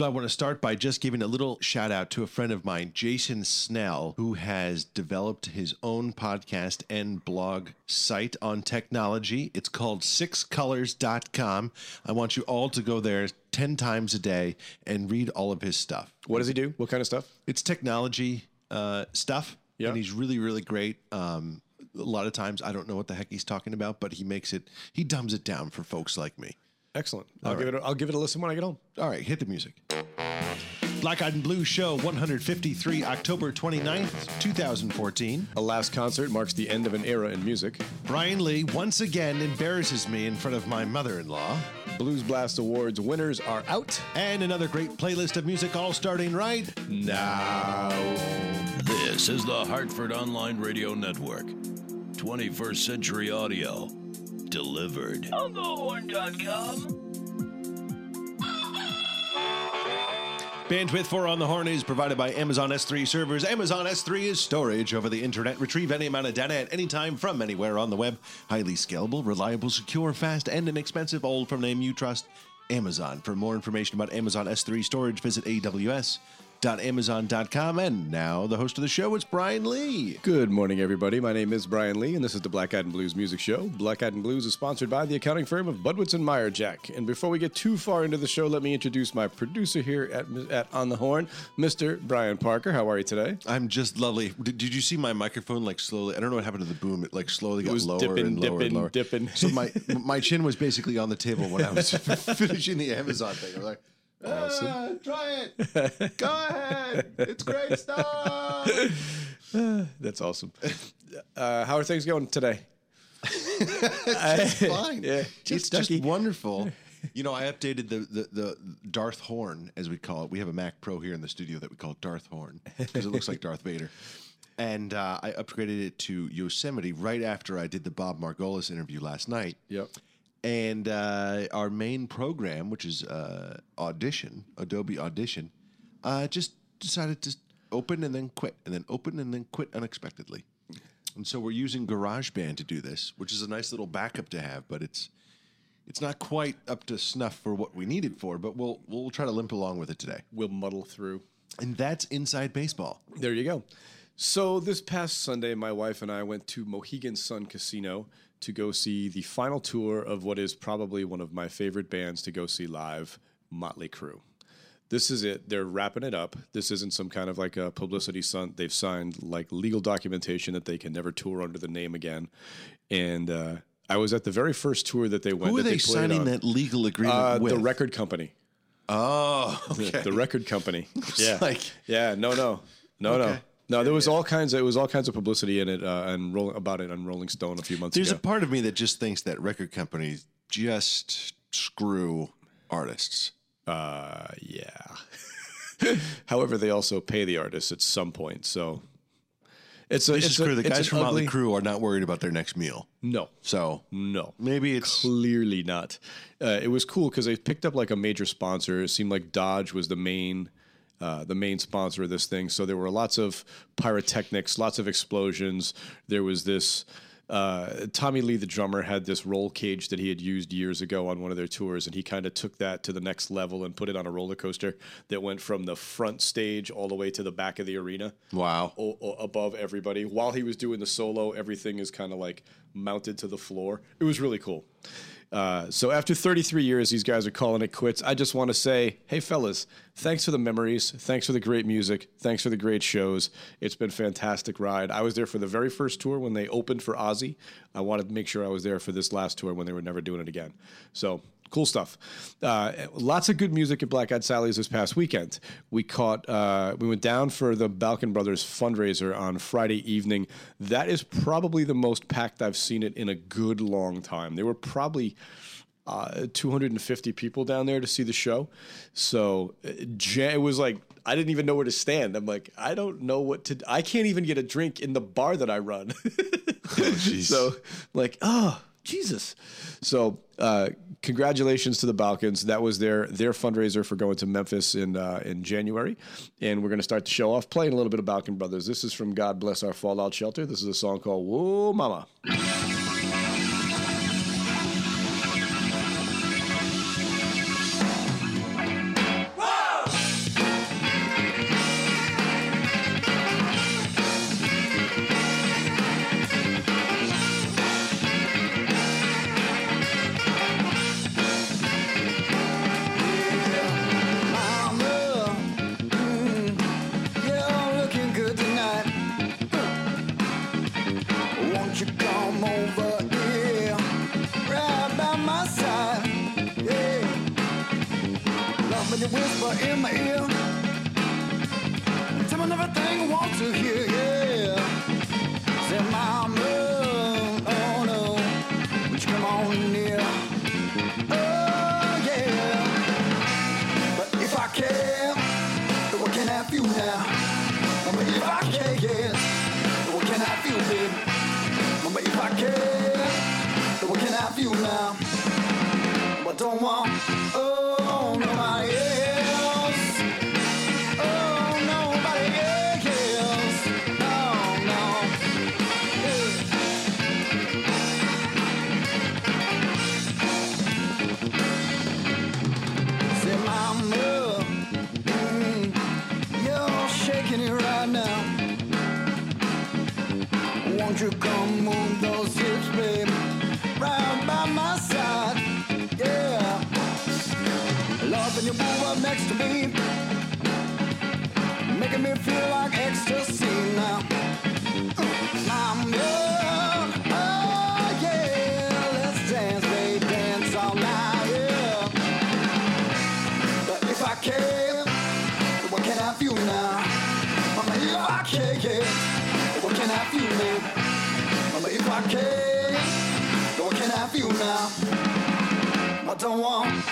So I want to start by just giving a little shout out to a friend of mine, Jason Snell, who has developed his own podcast and blog site on technology. It's called sixcolors.com. I want you all to go there 10 times a day and read all of his stuff. What does he do? What kind of stuff? It's technology uh, stuff. Yeah. And he's really, really great. Um, a lot of times I don't know what the heck he's talking about, but he makes it, he dumbs it down for folks like me. Excellent. I'll give it. A, I'll give it a listen when I get home. All right, hit the music. Black Eyed and Blue Show 153, October 29th, 2014. A last concert marks the end of an era in music. Brian Lee once again embarrasses me in front of my mother in law. Blues Blast Awards winners are out. And another great playlist of music all starting right now. This is the Hartford Online Radio Network. 21st Century Audio. Delivered. On thehorn.com. Bandwidth for On the Horn is provided by Amazon S3 servers. Amazon S3 is storage over the internet. Retrieve any amount of data at any time from anywhere on the web. Highly scalable, reliable, secure, fast, and inexpensive. All from name you trust. Amazon. For more information about Amazon S3 storage, visit aws.amazon.com. And now the host of the show is Brian Lee. Good morning, everybody. My name is Brian Lee, and this is the Black Eyed and Blues Music Show. Black Eyed and Blues is sponsored by the accounting firm of Budwitz and Meyer Jack. And before we get too far into the show, let me introduce my producer here at, at On the Horn, Mr. Brian Parker. How are you today? I'm just lovely. Did, did you see my microphone like slowly? I don't know what happened to the boom. It like slowly got was lower dipping, and lower and dipping, lower. dipping. So my my chin was basically on the table when I was finishing the Amazon thing. I was like, "Ah, try it. Go ahead. It's great stuff. That's awesome. Uh, how are things going today? It's fine. Yeah, it's just just wonderful. You know, I updated the, the the Darth Horn as we call it. We have a Mac Pro here in the studio that we call Darth Horn because it looks like Darth Vader. And uh, I upgraded it to Yosemite right after I did the Bob Margolin interview last night. Yep. And uh, our main program, which is uh, Audition, Adobe Audition, uh, just decided to open and then quit, and then open and then quit unexpectedly. And so we're using GarageBand to do this, which is a nice little backup to have, but it's it's not quite up to snuff for what we need it for. But we'll we'll try to limp along with it today. We'll muddle through. And that's inside baseball. There you go. So this past Sunday, my wife and I went to Mohegan Sun Casino to go see the final tour of what is probably one of my favorite bands to go see live, Motley Crue. This is it. They're wrapping it up. This isn't some kind of like a publicity stunt. They've signed like legal documentation that they can never tour under the name again. And uh, I was at the very first tour that they went. Who are that they, played signing on. that legal agreement Uh, with? the record company. oh, The- okay. The record company. yeah. like- yeah. No. No. No. No. Okay. No, there was all kinds. Of, it was all kinds of publicity in it, uh, and roll, about it on Rolling Stone a few months ago. There's ago. a part of me that just thinks that record companies just screw artists. uh, yeah. However, they also pay the artists at some point, so it's a. It's a- the it's guys from Motley ugly- Crue are not worried about their next meal. No, So no. maybe it's Clearly not. Uh, it was cool because they picked up like a major sponsor. It seemed like Dodge was the main, uh, the main sponsor of this thing. So there were lots of pyrotechnics, lots of explosions. There was this. Uh, Tommy Lee, the drummer, had this roll cage that he had used years ago on one of their tours, and he kind of took that to the next level and put it on a roller coaster that went from the front stage all the way to the back of the arena wow. o- o- above everybody. While he was doing the solo, everything is kind of like mounted to the floor. It was really cool. Uh, so after 33 years, these guys are calling it quits. I just want to say, hey fellas, thanks for the memories, thanks for the great music, thanks for the great shows. It's been a fantastic ride. I was there for the very first tour when they opened for Ozzy. I wanted to make sure I was there for this last tour when they were never doing it again. So cool stuff. Uh, lots of good music at Black Eyed Sally's this past weekend. We caught, uh, we went down for the Balkan Brothers fundraiser on Friday evening. That is probably the most packed I've seen it in a good long time. There were probably uh, 250 people down there to see the show. So uh, it was like I didn't even know where to stand. I'm like, I don't know what to. I can't even get a drink in the bar that I run. so like, oh Jesus. So uh, congratulations to the Balkans. That was their their fundraiser for going to Memphis in uh, in January, and we're going to start the show off playing a little bit of Balkan Brothers. This is from God Bless Our Fallout Shelter. This is a song called Whoa Mama. make me feel like ecstasy now. I'm young, oh yeah, let's dance, baby, dance all night, yeah. But if I can, what can I now? If I can, what can I if I can, what can I now? I don't want.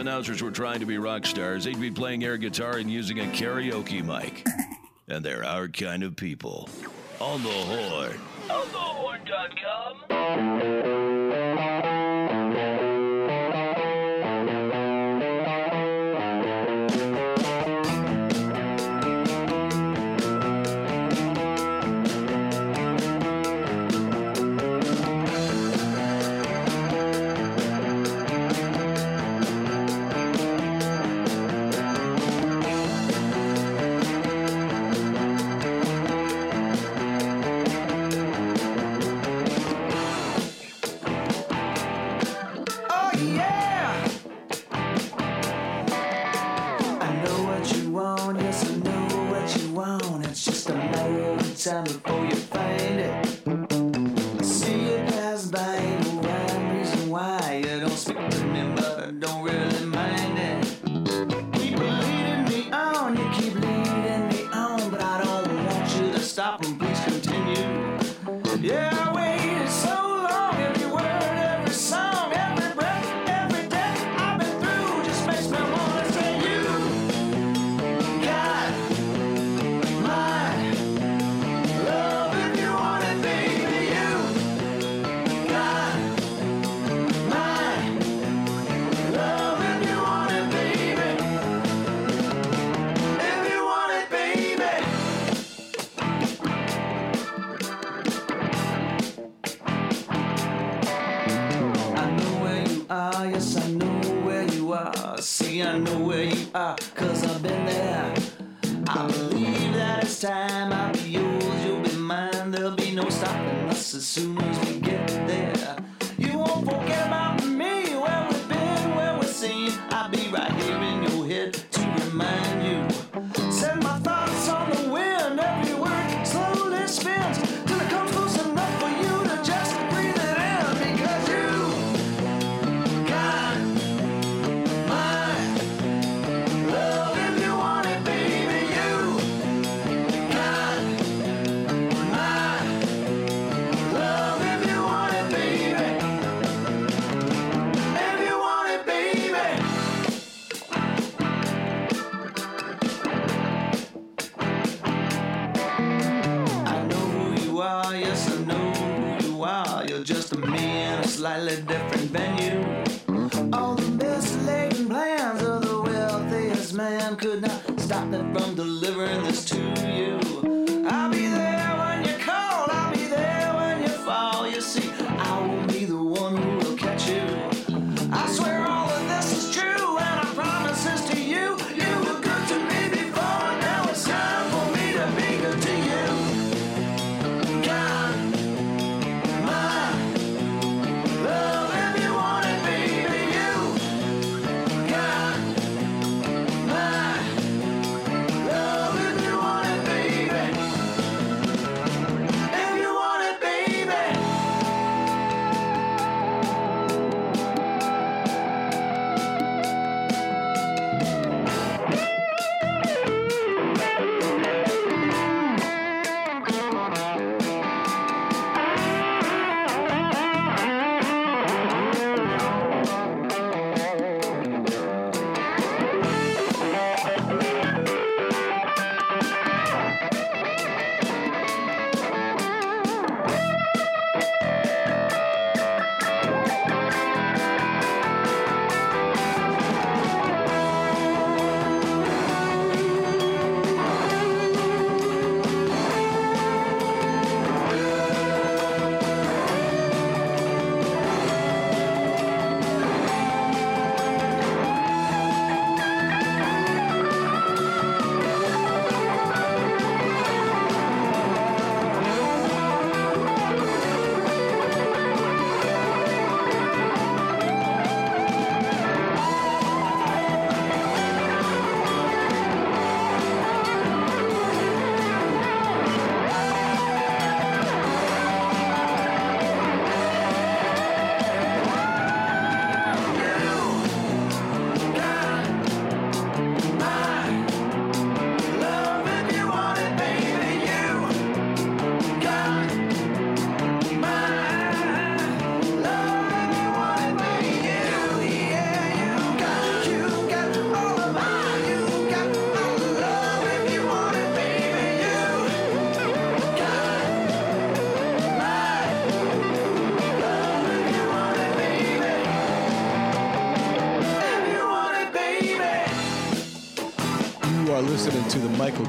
announcers were trying to be rock stars, they'd be playing air guitar and using a karaoke mic. And they're our kind of people. On the horn. On the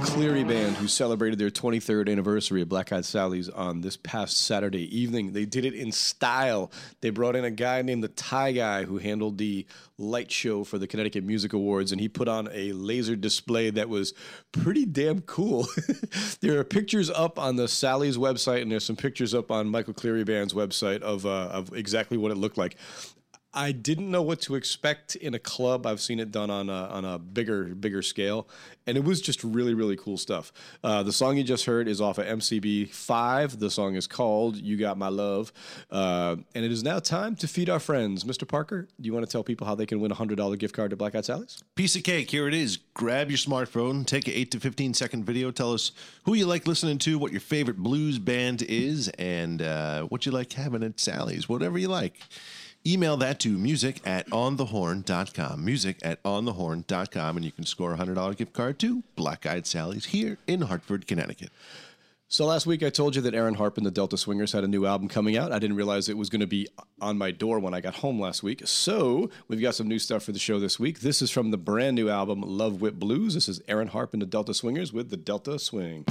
Cleary Band, who celebrated their 23rd anniversary of Black Eyed Sally's on this past Saturday evening. They did it in style. They brought in a guy named the Tie Guy who handled the light show for the Connecticut Music Awards, and he put on a laser display that was pretty damn cool. there are pictures up on the Sally's website, and there's some pictures up on Michael Cleary Band's website of, uh, of exactly what it looked like. I didn't know what to expect in a club. I've seen it done on a, on a bigger bigger scale, and it was just really really cool stuff. Uh, the song you just heard is off of MCB Five. The song is called "You Got My Love," uh, and it is now time to feed our friends. Mr. Parker, do you want to tell people how they can win a hundred dollar gift card to Black Eyed Sally's? Piece of cake. Here it is. Grab your smartphone, take an 8 to 15 second video, tell us who you like listening to, what your favorite blues band is, and uh, what you like having at Sally's, whatever you like. Email that to music at onthehorn.com. Music at onthehorn.com, and you can score a $100 gift card to Black Eyed Sally's here in Hartford, Connecticut. So last week I told you that Erin Harpe and the Delta Swingers had a new album coming out. I didn't realize it was going to be on my door when I got home last week. So we've got some new stuff for the show this week. This is from the brand new album Love Whip Blues. This is Erin Harpe and the Delta Swingers with the Delta Swing.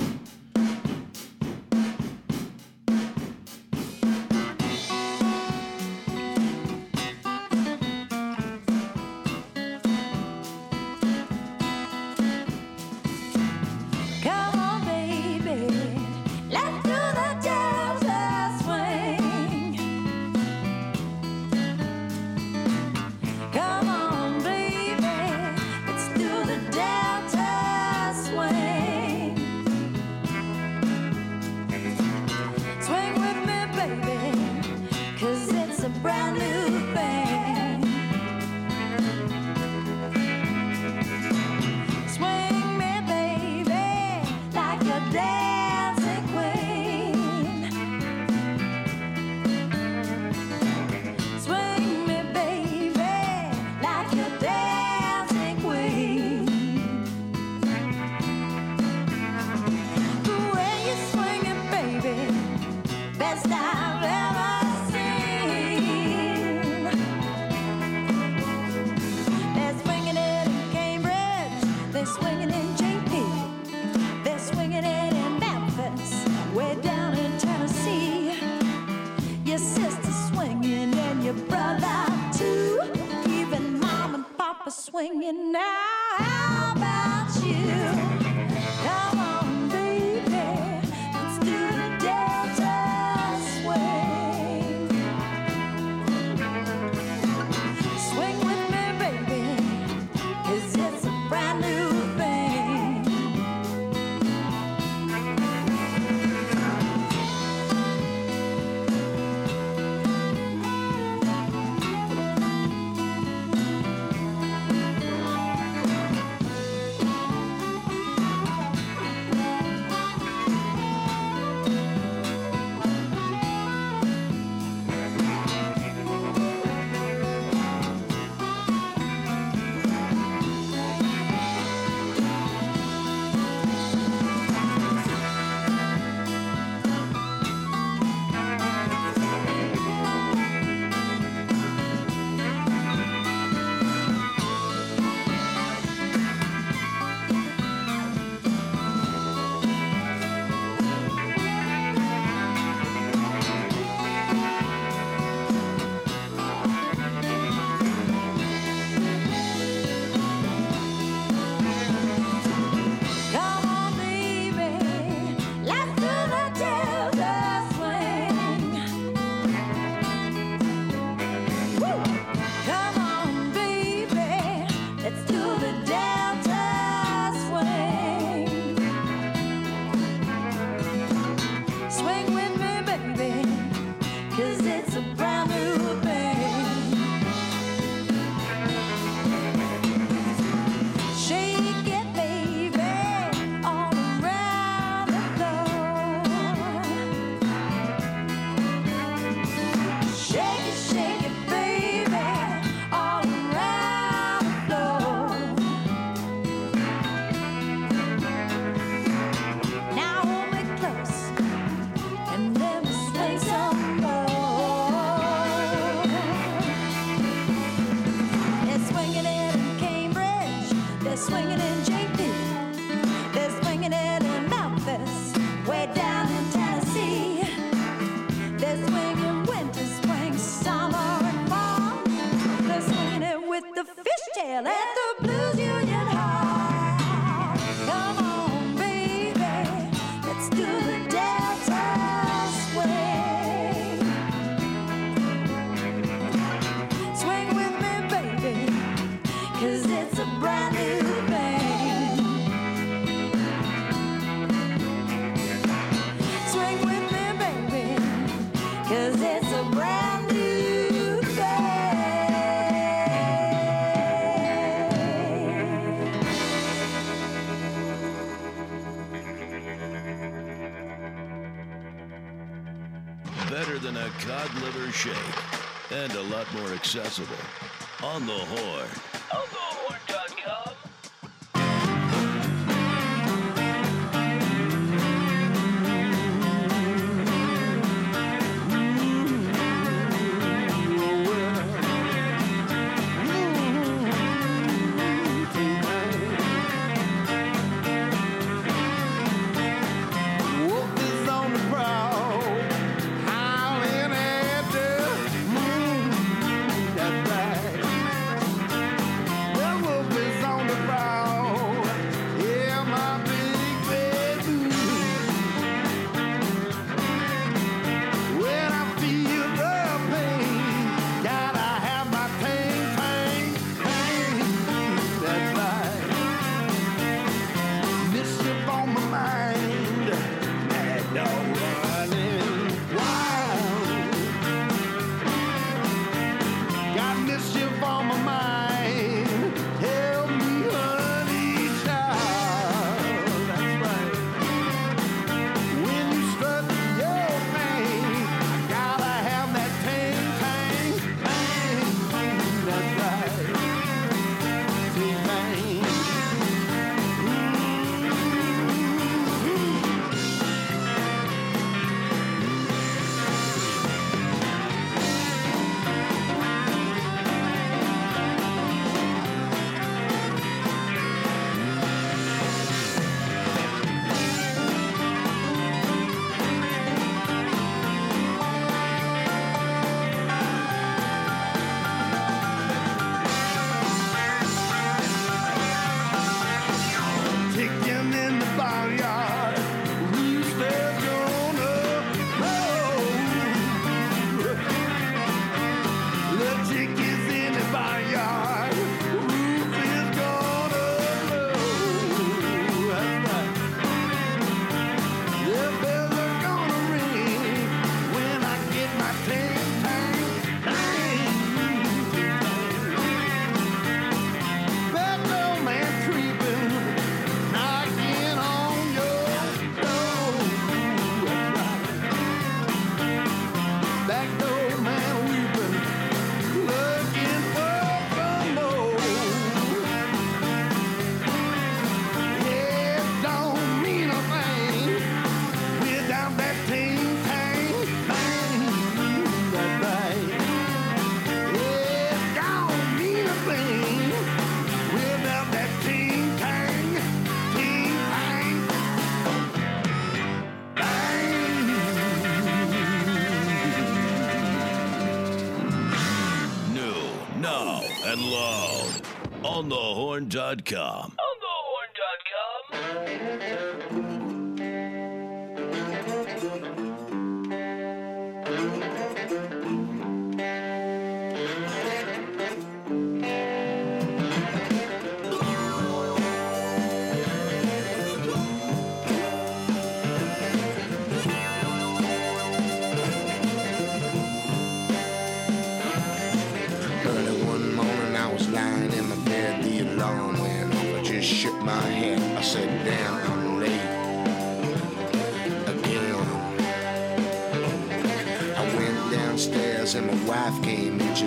In a cod liver shake, and a lot more accessible on the horn. and loud on thehorn.com.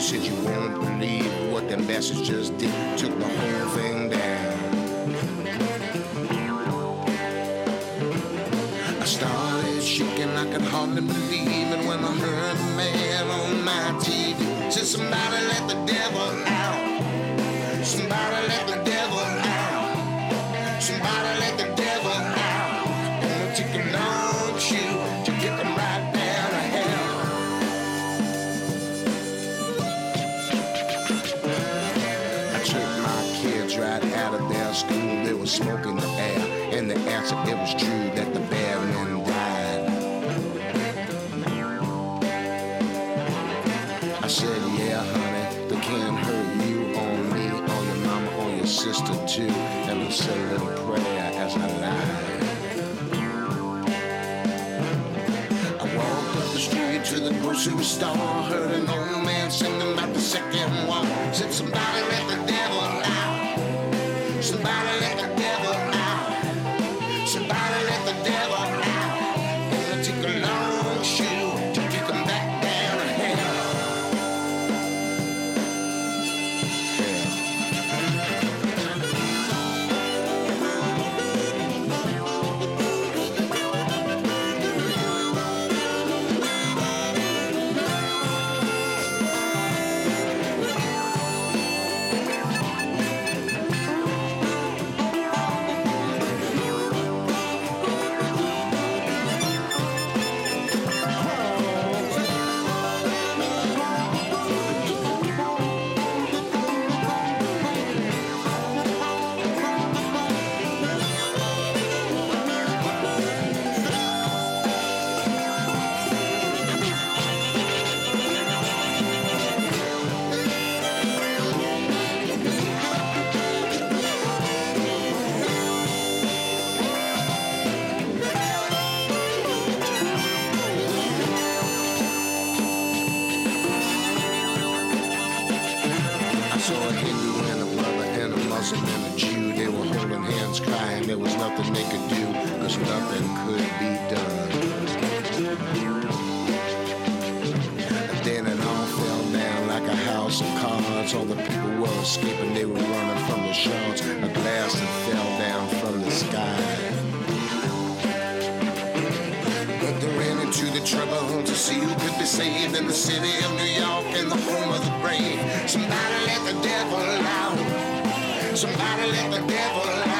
said you won't believe what that message just did. Holding crying. There was nothing they could do, cause nothing could be done. And then it all fell down like a house of cards. All the people were escaping, they were running from the shards. A glass that fell down from the sky. But they ran into the trouble to see who could be saved in the city of New York and the home of the brave. Somebody let the devil out. Somebody let the devil out.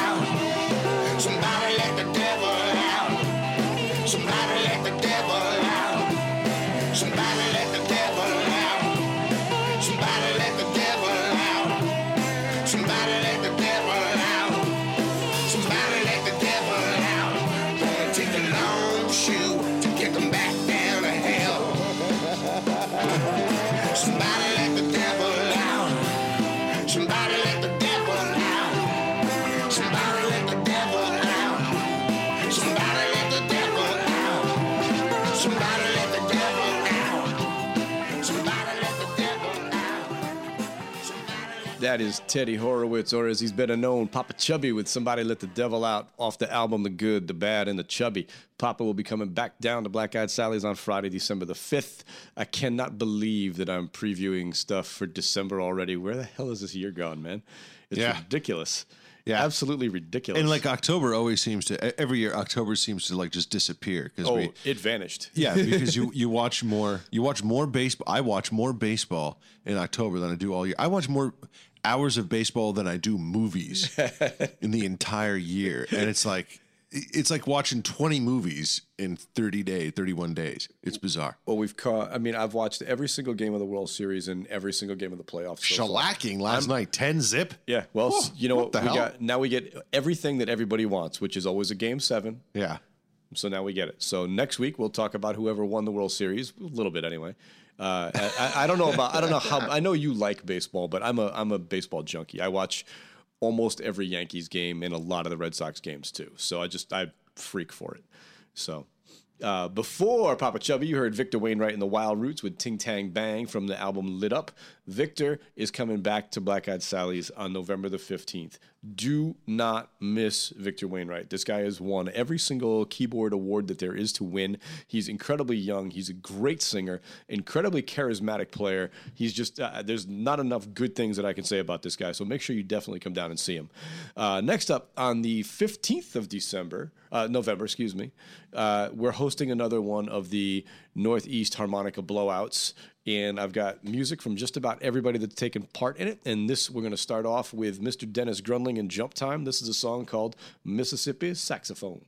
That is Teddy Horowitz, or as he's better known, Popa Chubby with Somebody Let the Devil Out off the album The Good, The Bad, and The Chubby. Papa will be coming back down to Black Eyed Sally's on Friday, December the 5th. I cannot believe that I'm previewing stuff for December already. Where the hell is this year gone, man? It's Yeah. ridiculous. Yeah. Absolutely ridiculous. And like October always seems to every year October seems to like just disappear because oh, we it vanished. yeah because you you watch more you watch more baseball I watch more baseball in October than I do all year I watch more hours of baseball than I do movies in the entire year and it's like it's like watching 20 movies in 30 days 31 days it's bizarre Well, we've caught, I mean, I've watched every single game of the World Series and every single game of the playoffs. so far. shellacking last night 10 zip Yeah. Well, you know what what? the we hell? got now we get everything that everybody wants, which is always a game seven. yeah So now we get it. So next week we'll talk about whoever won the World Series, a little bit anyway. Uh, I, I- don't know about I don't know how I know you like baseball, but I'm a I'm a baseball junkie. I watch almost every Yankees game and a lot of the Red Sox games too. So I just I freak for it. So uh, before Popa Chubby, you heard Victor Wainwright in the Wild Roots with Ting Tang Bang from the album Lit Up. Victor is coming back to Black Eyed Sally's on November the 15th. Do not miss Victor Wainwright. This guy has won every single keyboard award that there is to win. He's incredibly young. He's a great singer, incredibly charismatic player. He's just, uh, there's not enough good things that I can say about this guy. So make sure you definitely come down and see him. Uh, next up, on the 15th of December, uh, November, excuse me, uh, we're hosting another one of the Northeast Harmonica Blowouts. And I've got music from just about everybody that's taken part in it. And this, we're going to start off with Mr. Dennis Gruenling and Jump Time. This is a song called Mississippi Saxophone.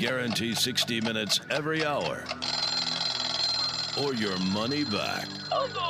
guarantee 60 minutes every hour or your money back. Oh, no.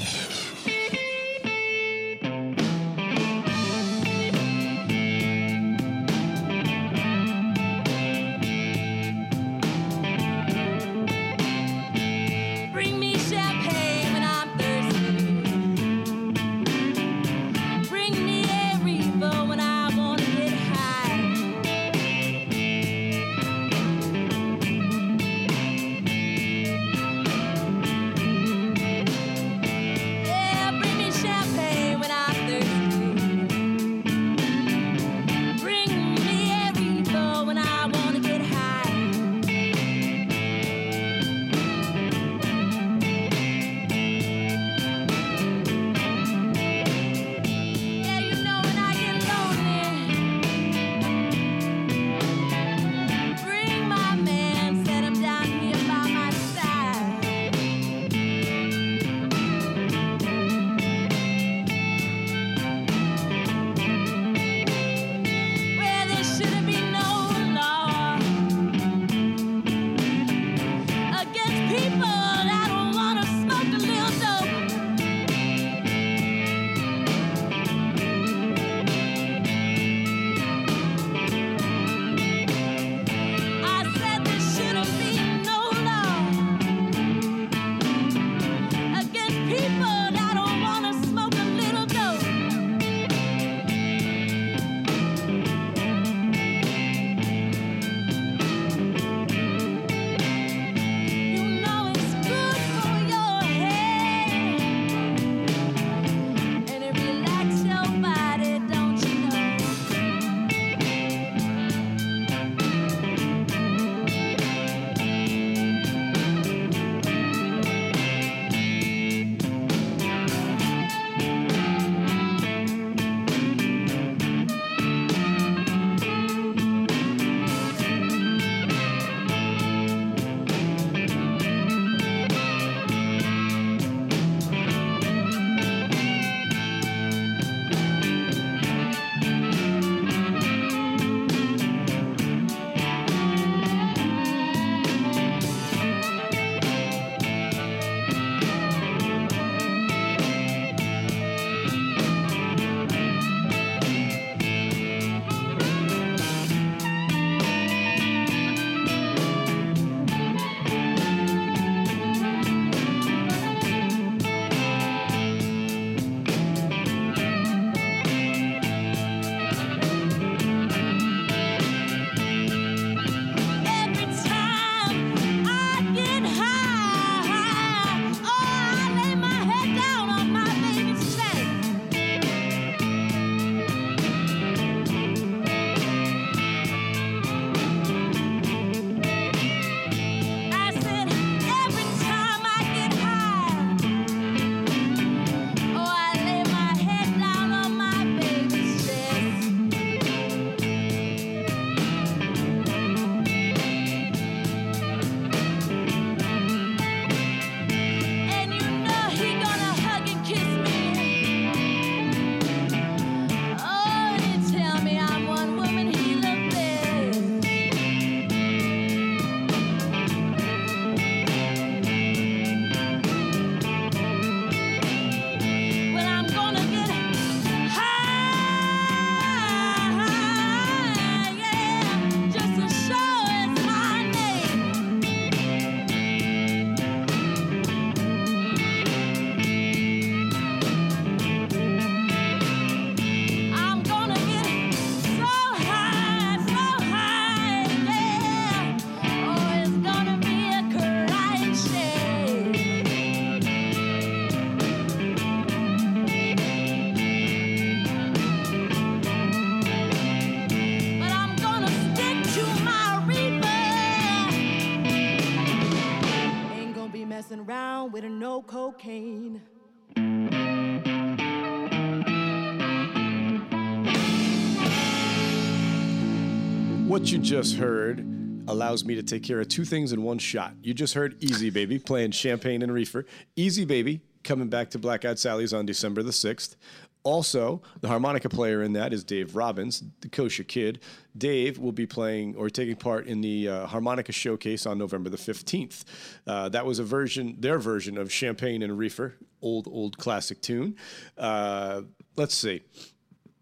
What you just heard allows me to take care of two things in one shot. You just heard Easy Baby playing Champagne and Reefer. Easy Baby coming back to Black Eyed Sally's on December the 6th. Also, the harmonica player in that is Dave Robbins, the kosher kid. Dave will be playing or taking part in the uh, harmonica showcase on November the 15th. Uh, that was a version, their version of Champagne and Reefer, old, old classic tune. Uh, let's see.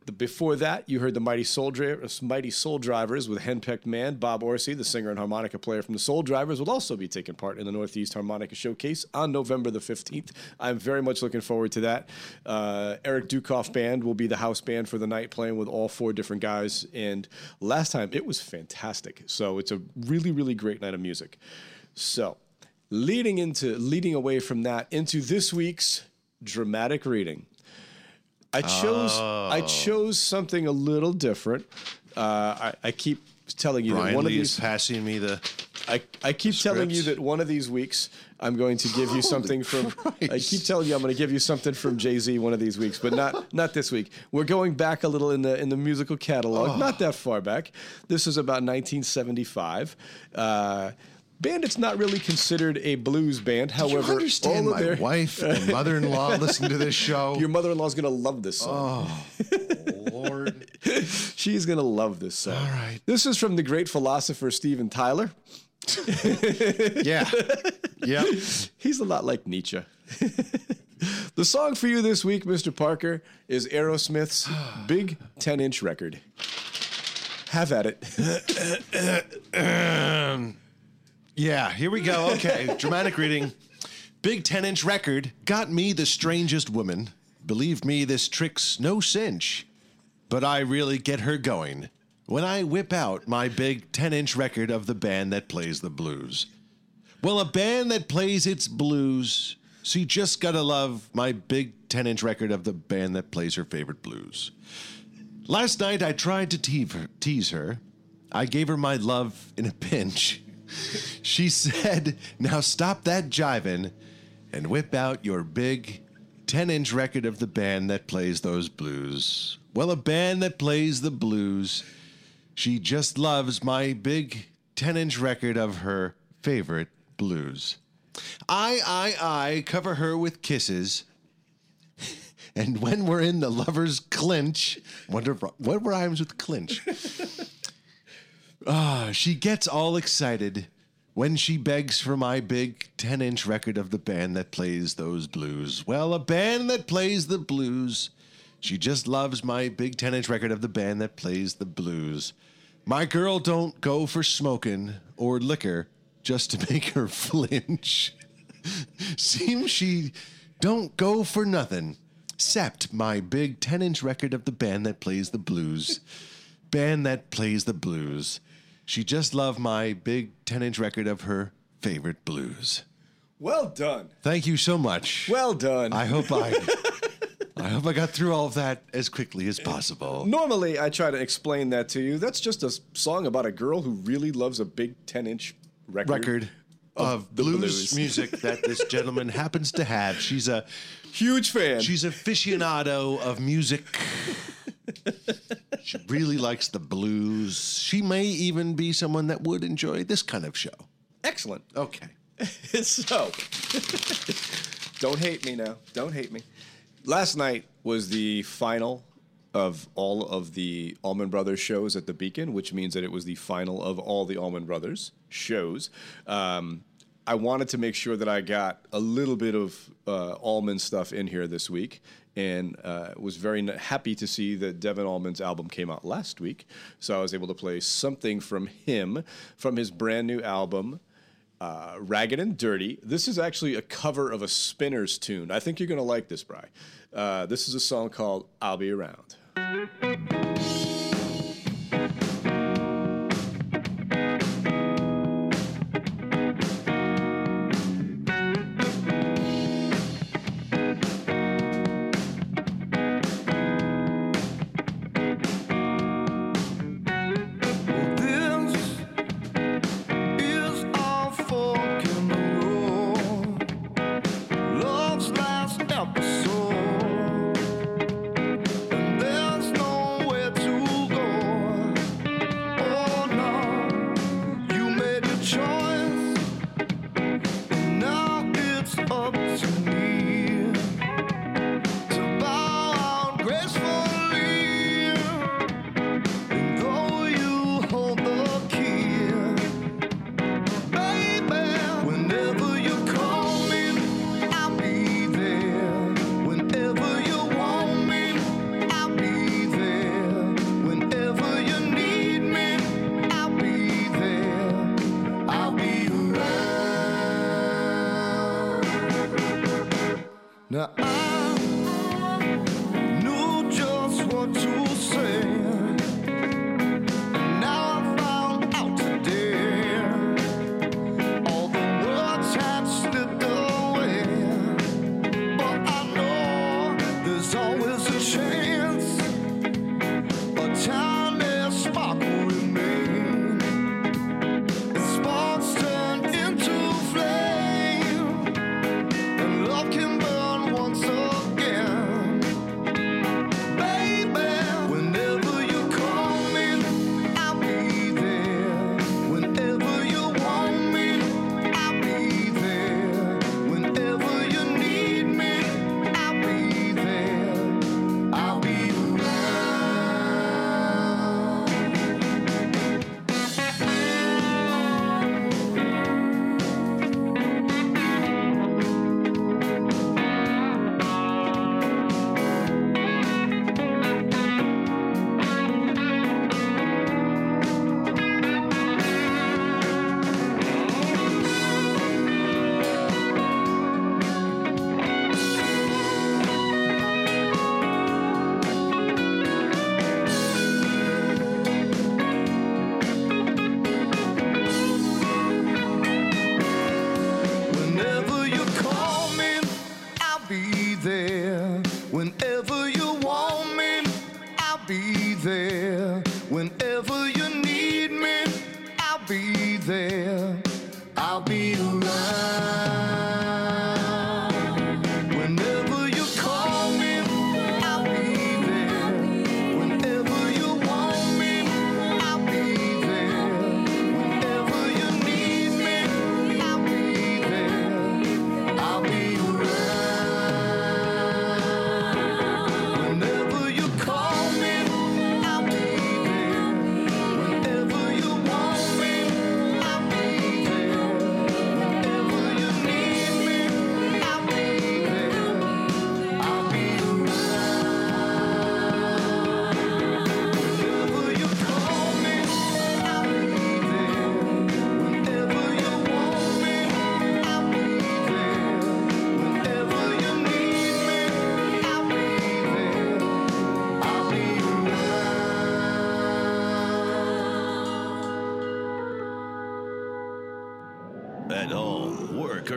The- Before that, you heard the Mighty Soul, Mighty Soul Drivers with Henpecked Man. Bob Orsi, the singer and harmonica player from the Soul Drivers, will also be taking part in the Northeast Harmonica Showcase on November the 15th. I'm very much looking forward to that. Uh, Eric Dukoff Band will be the house band for the night, playing with all four different guys. And last time, it was fantastic. So it's a really, really great night of music. So, leading into leading away from that into this week's dramatic reading. I chose I chose something a little different. Uh, I, I keep telling you that one Lee of is these passing me the. I, I keep telling you that one of these weeks I'm going to give you something from I keep telling you I'm going to give you something from Jay-Z one of these weeks, but not not this week. We're going back a little in the in the musical catalog, not that far back. This is about 1975. Uh, Bandit's not really considered a blues band. Do you However, understand all of my their, wife and mother-in-law listen to this show? your mother-in-law's going to love this song. Oh, Lord. She's gonna love this song. All right. This is from the great philosopher Steven Tyler. Yeah. yeah, He's a lot like Nietzsche. the song for you this week, Mr. Parker, is Aerosmith's big 10 inch record. Have at it. Yeah, here we go. Okay, dramatic reading. Big 10 inch record got me the strangest woman. Believe me, this trick's no cinch. But I really get her going when I whip out my big 10 inch record of the band that plays the blues. Well, a band that plays its blues, so you just gotta love my big 10 inch record of the band that plays her favorite blues. Last night I tried to tease her, tease her. I gave her my love in a pinch. She said, Now stop that jiving and whip out your big 10 inch record of the band that plays those blues. Well, a band that plays the blues. She just loves my big 10 inch record of her favorite blues. I, I, I cover her with kisses. And when we're in the lover's clinch, wonder what rhymes with clinch? Ah, she gets all excited when she begs for my big 10 inch record of the band that plays those blues. Well, a band that plays the blues. She just loves my big 10 inch record of the band that plays the blues. My girl don't go for smoking or liquor just to make her flinch. Seems she don't go for nothing except my big 10 inch record of the band that plays the blues. band that plays the blues. She just loved my big 10 inch record of her favorite blues. Well done. Thank you so much. Well done. I hope I I hope I got through all of that as quickly as possible. Normally, I try to explain that to you. That's just a song about a girl who really loves a big 10 inch record. Record of the blues, blues. music that this gentleman happens to have. She's a Huge fan. she's aficionado of music. She really likes the blues. She may even be someone that would enjoy this kind of show. excellent. Okay. so, don't hate me now. Don't hate me. Last night was the final of all of the Allman Brothers shows at the Beacon, which means that it was the final of all the Allman Brothers shows. Um, I wanted to make sure that I got a little bit of uh, Allman stuff in here this week, and uh, was very happy to see that Devon Allman's album came out last week. So I was able to play something from him from his brand new album uh, Ragged and Dirty. This is actually a cover of a Spinners tune. I think you're going to like this, Bry. Uh, this is a song called I'll Be Around.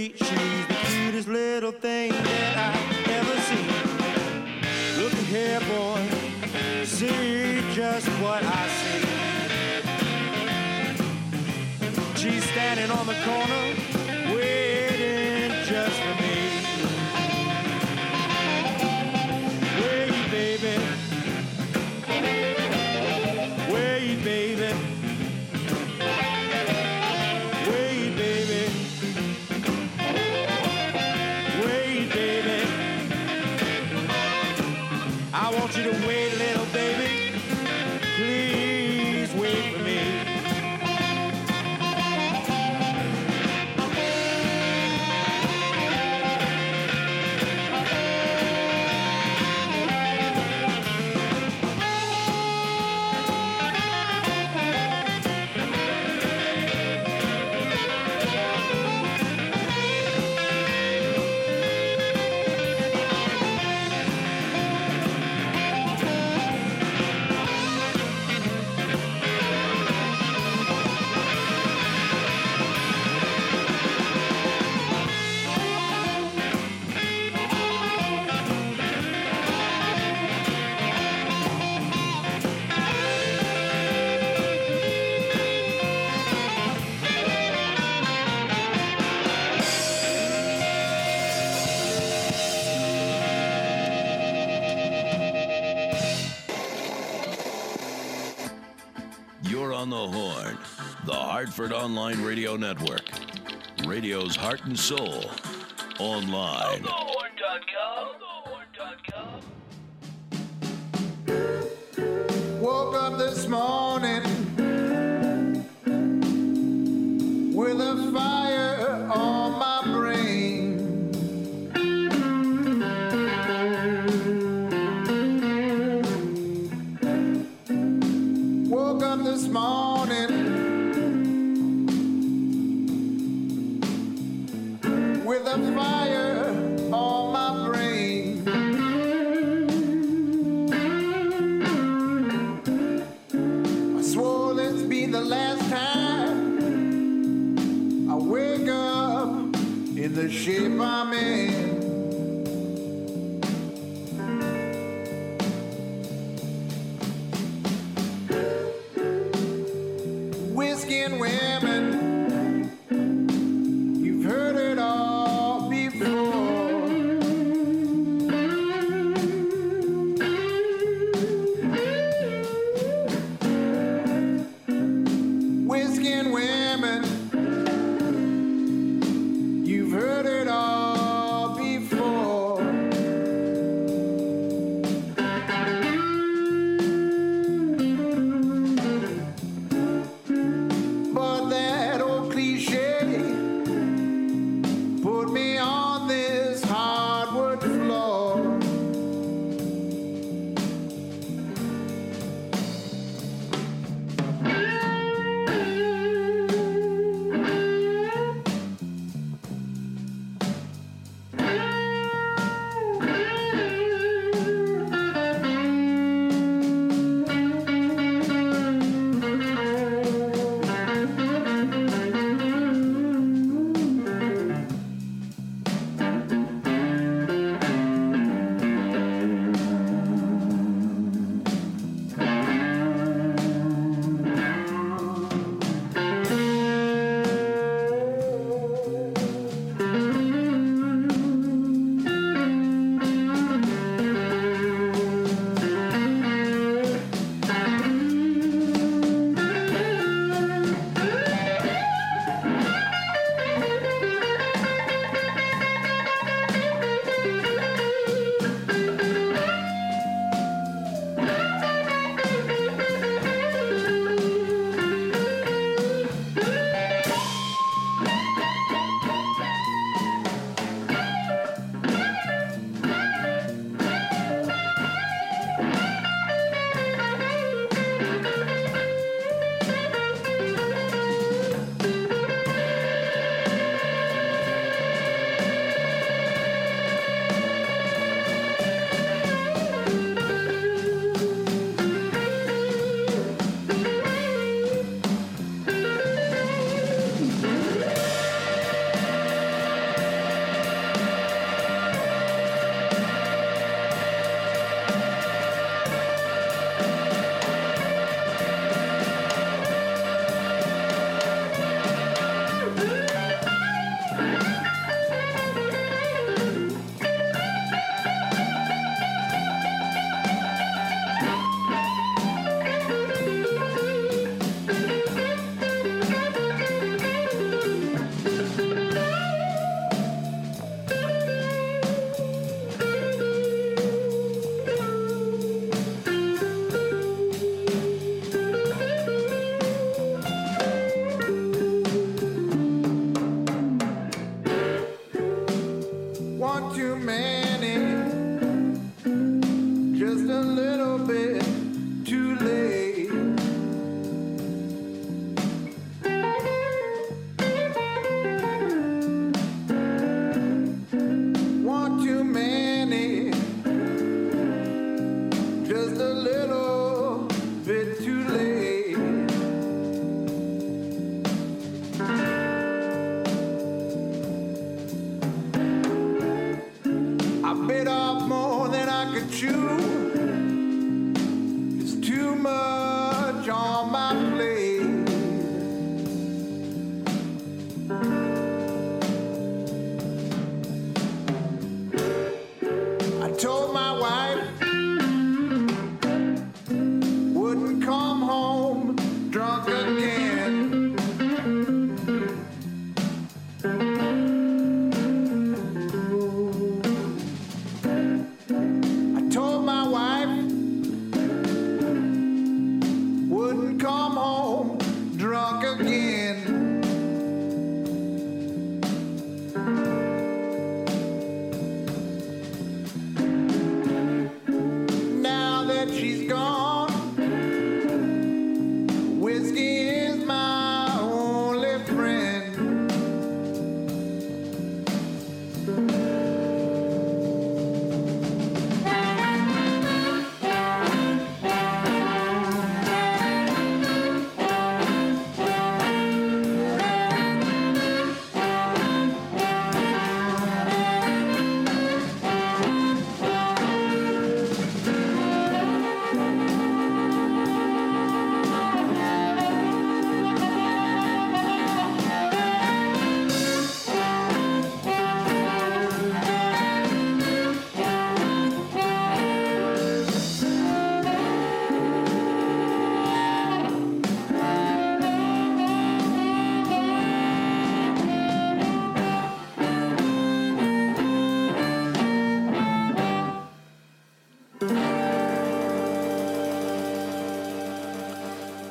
feet. She's the cutest little thing that I've ever seen. Look here, boy, see just what I see. She's standing on the corner Online Radio Network. Radio's heart and soul. Online.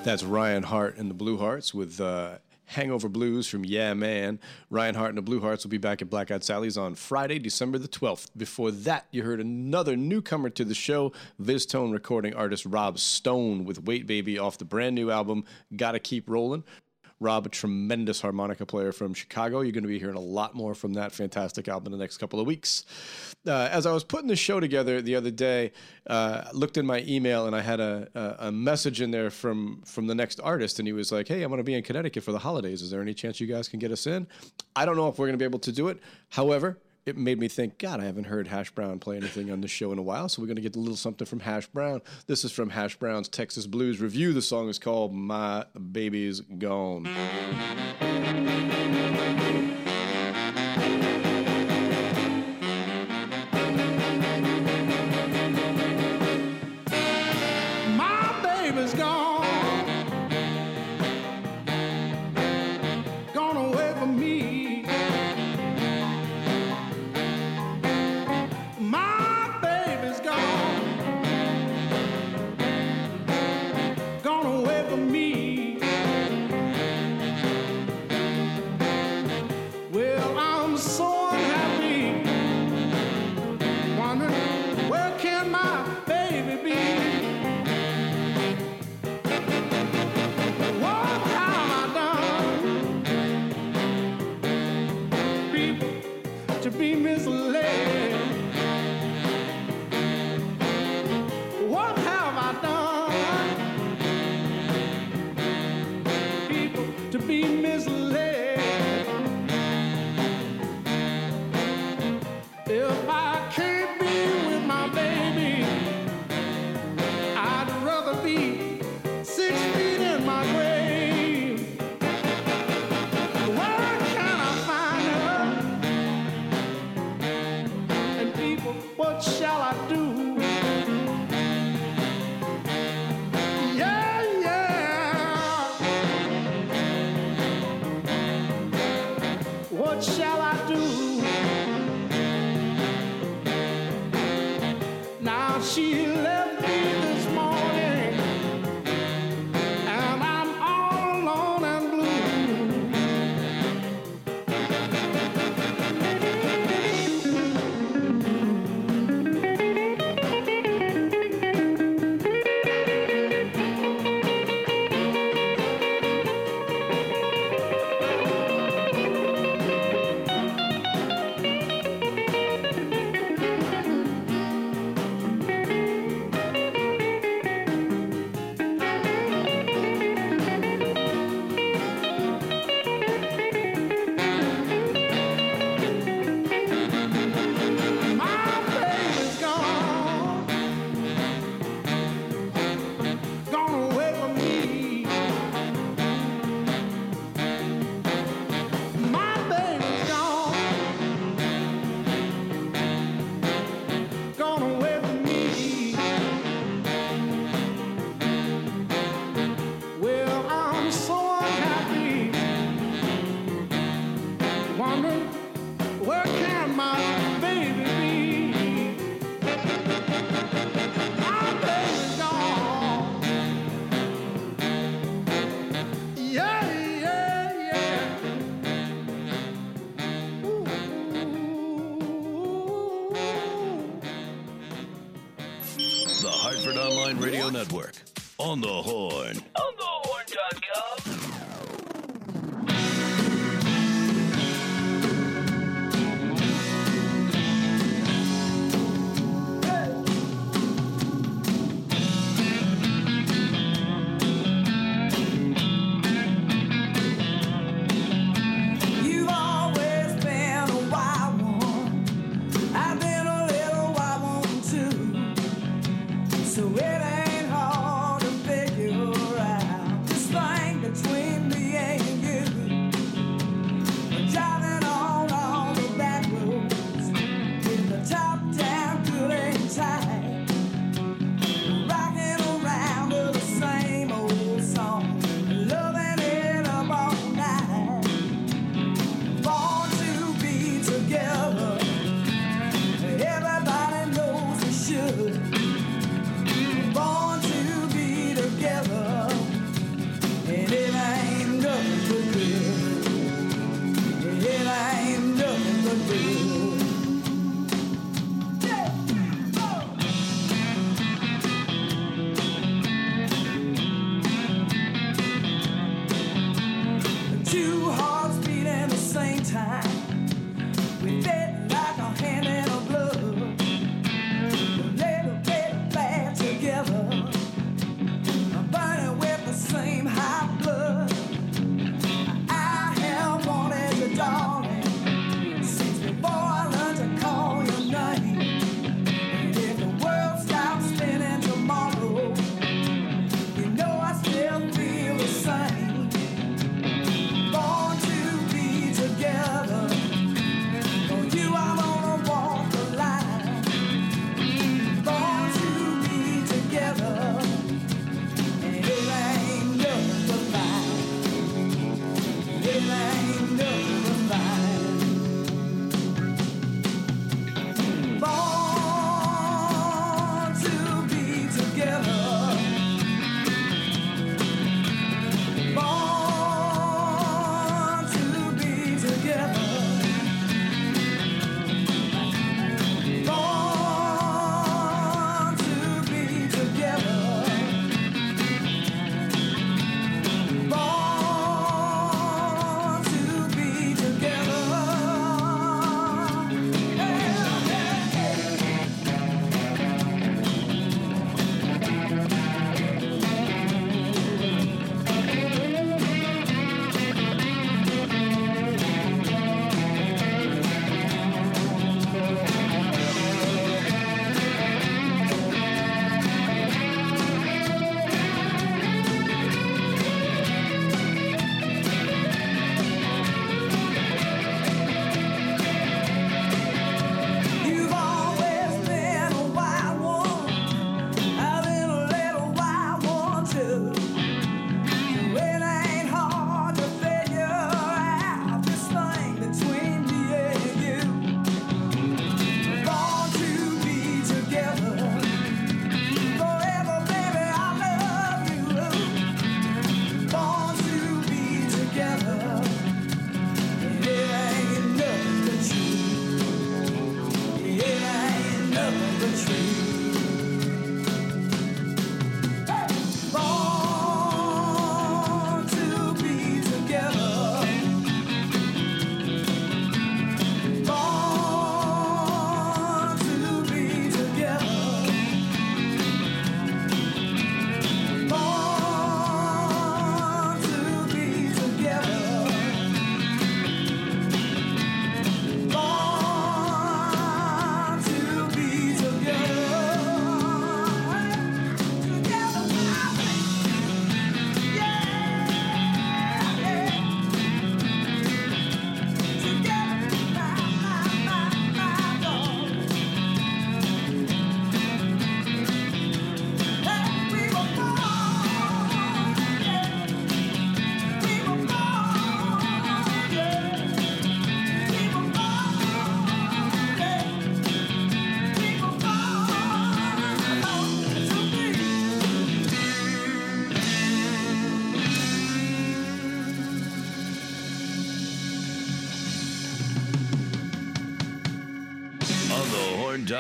That's Ryan Hart and the Blue Hearts with uh, Hangover Blues from Yeah Man. Ryan Hart and the Blue Hearts will be back at Black Eyed Sally's on Friday, December the 12th. Before that, you heard another newcomer to the show, VizzTone recording artist Rob Stone with Wait Baby off the brand new album Gotta Keep Rollin'. Rob, a tremendous harmonica player from Chicago. You're going to be hearing a lot more from that fantastic album in the next couple of weeks. Uh, as I was putting the show together the other day, uh, looked in my email and I had a, a, a message in there from from the next artist, and he was like, "Hey, I'm going to be in Connecticut for the holidays. Is there any chance you guys can get us in?" I don't know if we're going to be able to do it. However, it made me think, God, I haven't heard Hash Brown play anything on the show in a while, so we're going to get a little something from Hash Brown. This is from Hash Brown's Texas Blues Revue. The song is called My Baby's Gone. On the horn.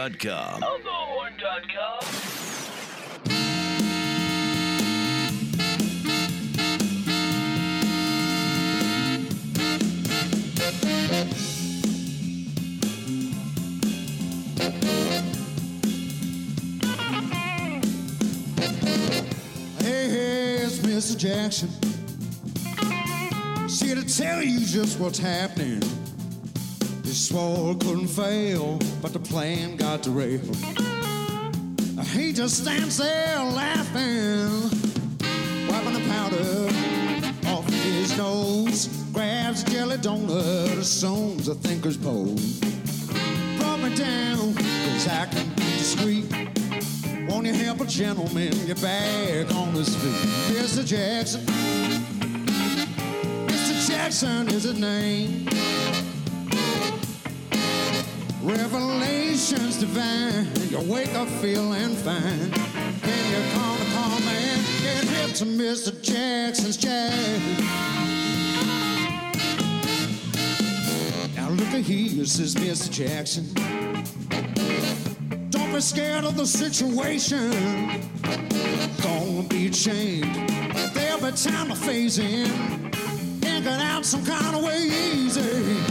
horn.com. I'll Mr. Jackson. She to tell you just what's happening. This war couldn't fail but the plan got derailed. He just stands there laughing, wiping the powder off his nose. Grabs a jelly donut, assumes a thinker's pose. Brought me down, cause I can be discreet. Won't you help a gentleman get back on his feet? Mr. Jackson. Mr. Jackson is his name. Divine. You wake up feeling fine. Can you call the call man? Get hip to Mr. Jackson's jazz. Now look at here, says Mr. Jackson. Don't be scared of the situation. Don't be ashamed. There'll be time to phase in and get out some kind of way easy.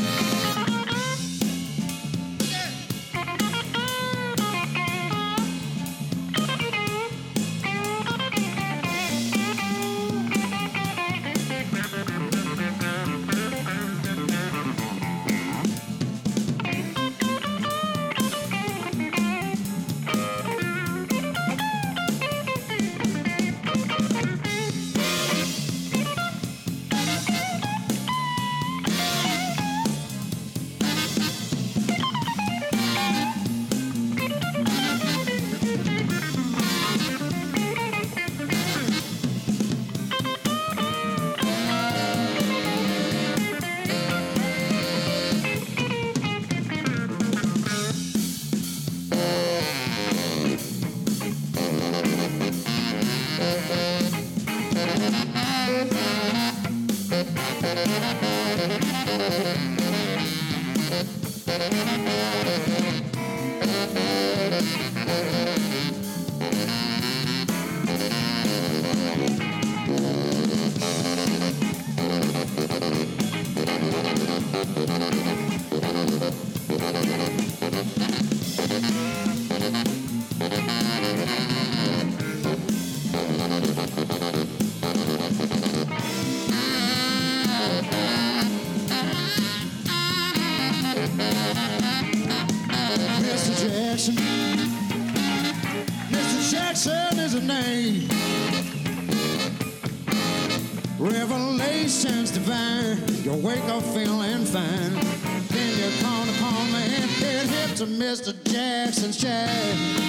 Jackson's jazz.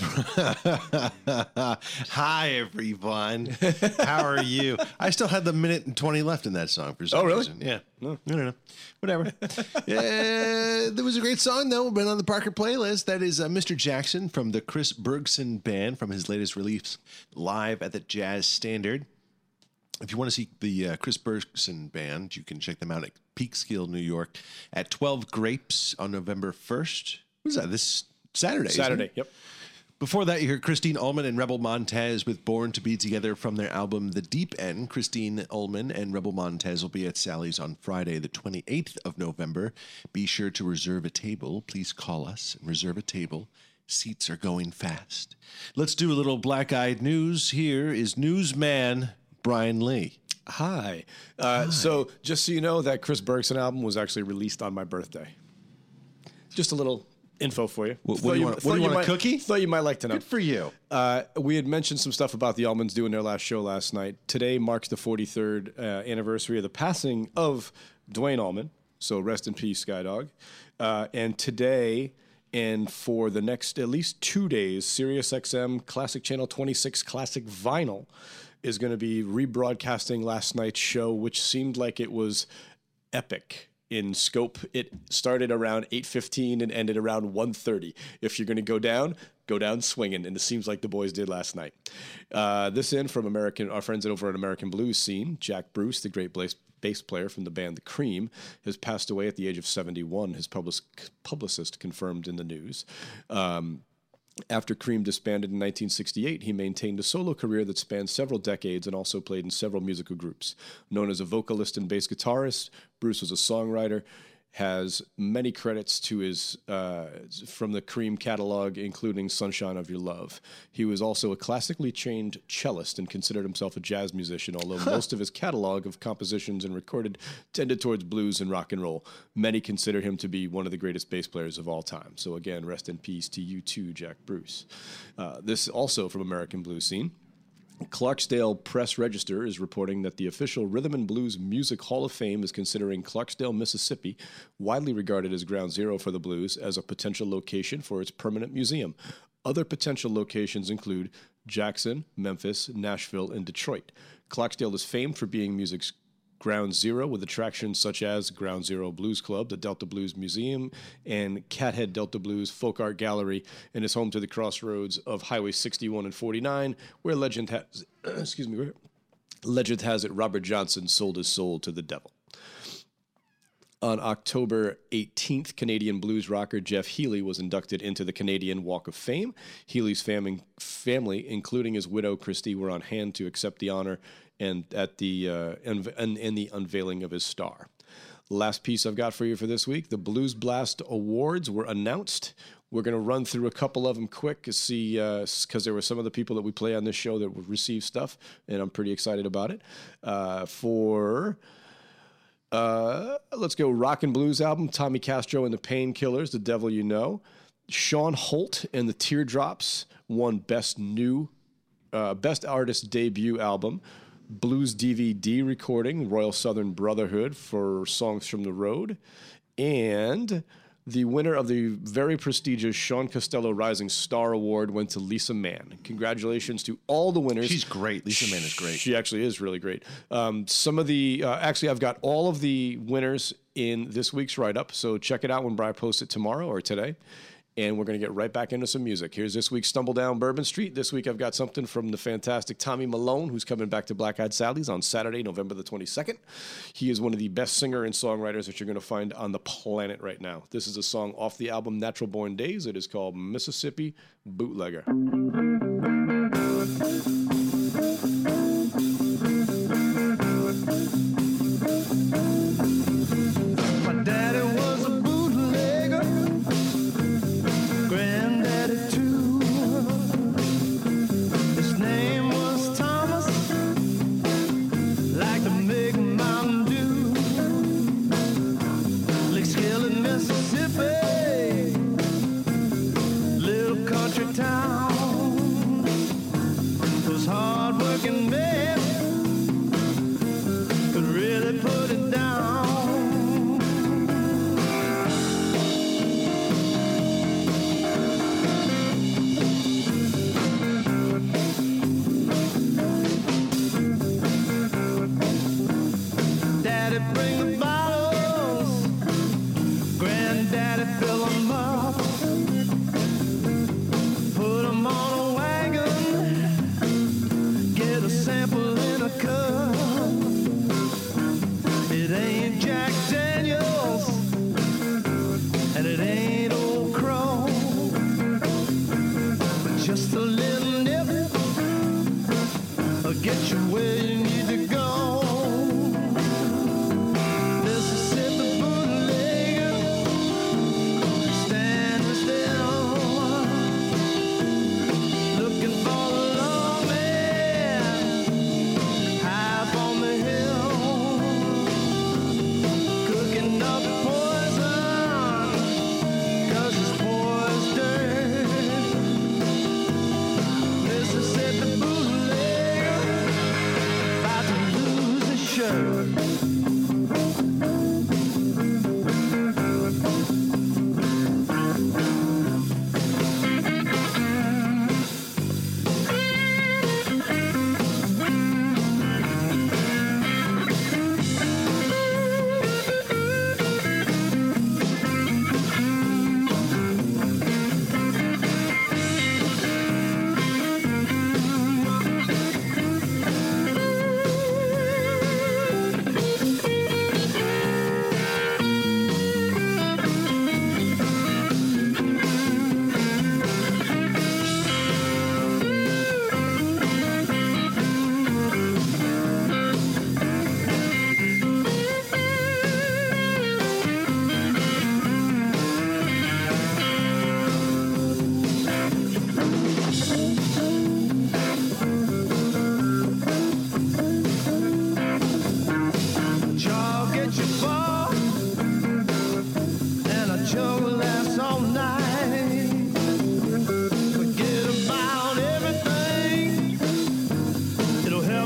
Hi, everyone. How are you? I still had the minute and 20 left in that song for some Oh, really? reason. Yeah. No, no, no. Whatever. yeah, there was a great song, though. Been on the Parker playlist. That is uh, Mr. Jackson from the Chris Bergson Band from his latest release, live at the Jazz Standard. If you want to see the uh, Chris Bergson Band, you can check them out at Peekskill, New York at 12 Grapes on November 1st. What is that? This Saturday. Saturday. Yep. Before that, you heard Christine Ohlman and Rebel Montez with Born to Be Together from their album The Deep End. Christine Ohlman and Rebel Montez will be at Sally's on Friday, the 28th of November. Be sure to reserve a table. Please call us and reserve a table. Seats are going fast. Let's do a little black eyed news. Here is newsman Brian Lee. Hi. Uh, So, just so you know, that Chris Bergson album was actually released on my birthday. Just a little info for you. What- what do you want- what thought do you want, a might- cookie? Thought you might like to know. Good for you. Uh, we had mentioned some stuff about the Allmans doing their last show last night. Today marks the 43rd uh, anniversary of the passing of Duane Allman. So rest in peace, Skydog. Uh, and today, and for the next at least two days, SiriusXM Classic Channel 26 Classic Vinyl is going to be rebroadcasting last night's show, which seemed like it was epic in scope. It started around 8:15 and ended around 1:30. If you're going to go down, go down swinging, and it seems like the boys did last night. Uh, this in from American, our friends over at American Blues Scene. Jack Bruce, the great bass, bass player from the band The Cream, has passed away at the age of 71. His public, publicist confirmed in the news. Um, After Cream disbanded in 1968, he maintained a solo career that spanned several decades and also played in several musical groups. Known as a vocalist and bass guitarist, Bruce was a songwriter, has many credits to his uh, from the Cream catalog, including "Sunshine of Your Love." He was also a classically trained cellist and considered himself a jazz musician. Although most of his catalog of compositions and recorded tended towards blues and rock and roll, many consider him to be one of the greatest bass players of all time. So again, rest in peace to you too, Jack Bruce. Uh, this also from American Blues Scene. Clarksdale Press Register is reporting that the official Rhythm and Blues Music Hall of Fame is considering Clarksdale, Mississippi, widely regarded as ground zero for the blues, as a potential location for its permanent museum. Other potential locations include Jackson, Memphis, Nashville, and Detroit. Clarksdale is famed for being music's ground zero with attractions such as Ground Zero Blues Club, the Delta Blues Museum, and Cathead Delta Blues Folk Art Gallery, and is home to the crossroads of Highway 61 and 49, where legend has, excuse me, legend has it Robert Johnson sold his soul to the devil. On October 18th, Canadian blues rocker Jeff Healey was inducted into the Canadian Walk of Fame. Healey's fami- family, including his widow Christy, were on hand to accept the honor and at the uh, and, and, and the unveiling of his star. Last piece I've got for you for this week: the Blues Blast Awards were announced. We're going to run through a couple of them quick to see because there were some of the people that we play on this show that would receive stuff, and I'm pretty excited about it. Uh, for uh, let's go rock and blues album Tommy Castro and the Painkillers, The Devil You Know. Shawn Holt and the Teardrops won Best New, uh, Best Artist Debut Album. Blues DVD recording, Royal Southern Brotherhood for Songs from the Road. And the winner of the very prestigious Sean Costello Rising Star Award went to Lisa Mann. Congratulations to all the winners. She's great. Lisa Mann is great. She actually is really great. Um, some of the uh, actually, I've got all of the winners in this week's write up. So check it out when Brian posts it tomorrow or today. And we're going to get right back into some music. Here's this week's Stumble Down Bourbon Street. This week I've got something from the fantastic Tommy Malone, who's coming back to Black Eyed Sally's on Saturday, November the 22nd. He is one of the best singer and songwriters that you're going to find on the planet right now. This is a song off the album Natural Born Days. It is called Mississippi Bootlegger.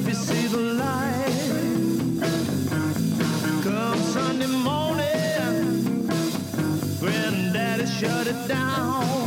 help you see the light. Come Sunday morning, granddaddy shut it down.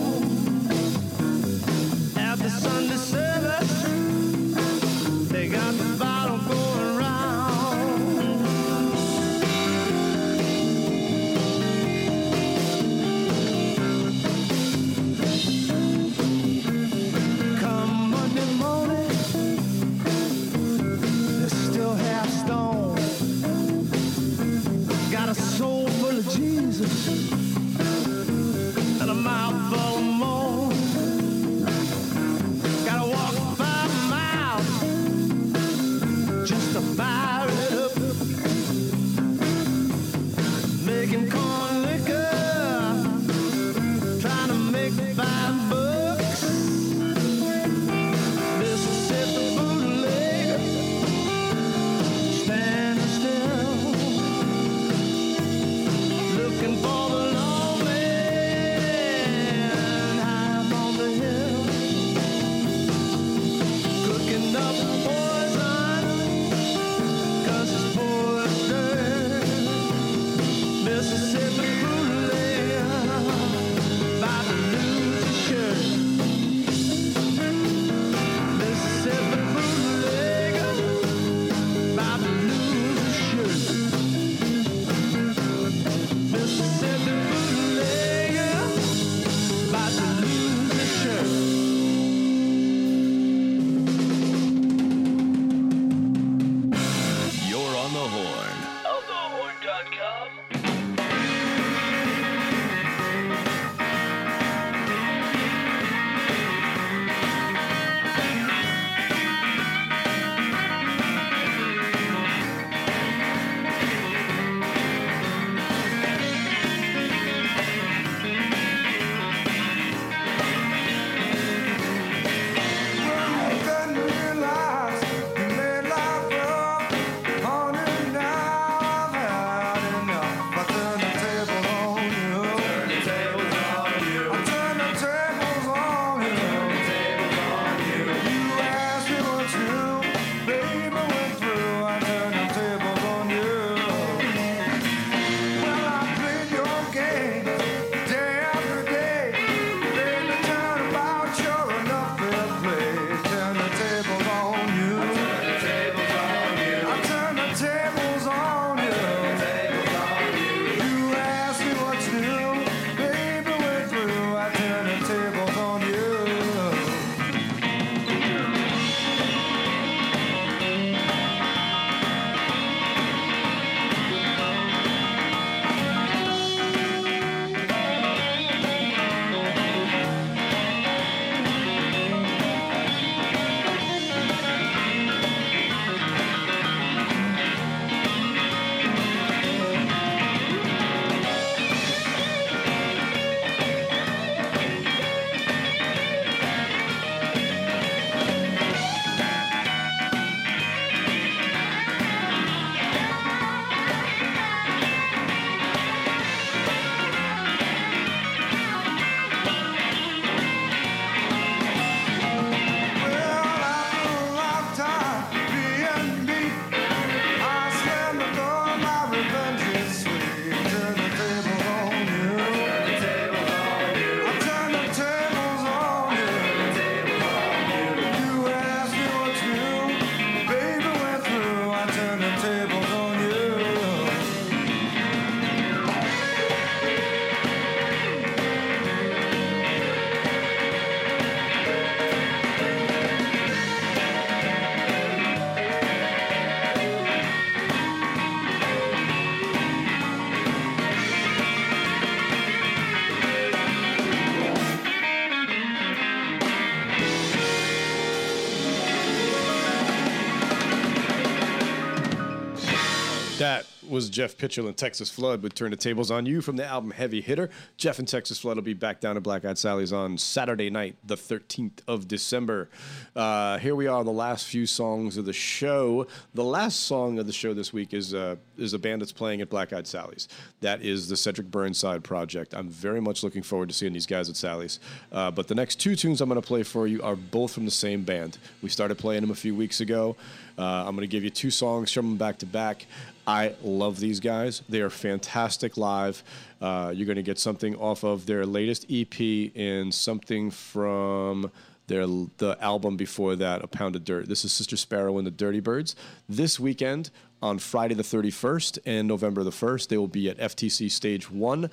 Was Jeff Pitchell and Texas Flood would Turn the Tables on You from the album Heavy Hitter. Jeff and Texas Flood will be back down at Black Eyed Sally's on Saturday night, the 13th of December. Uh, here we are, the last few songs of the show. The last song of the show this week is, uh, is a band that's playing at Black Eyed Sally's. That is the Cedric Burnside Project. I'm very much looking forward to seeing these guys at Sally's. Uh, but the next two tunes I'm going to play for you are both from the same band. We started playing them a few weeks ago. Uh, I'm going to give you two songs from them back to back. I love these guys. They are fantastic live. Uh, you're going to get something off of their latest EP and something from their the album before that, A Pound of Dirt. This is Sister Sparrow and the Dirty Birds. This weekend on Friday the 31st and November the 1st, they will be at FTC Stage 1.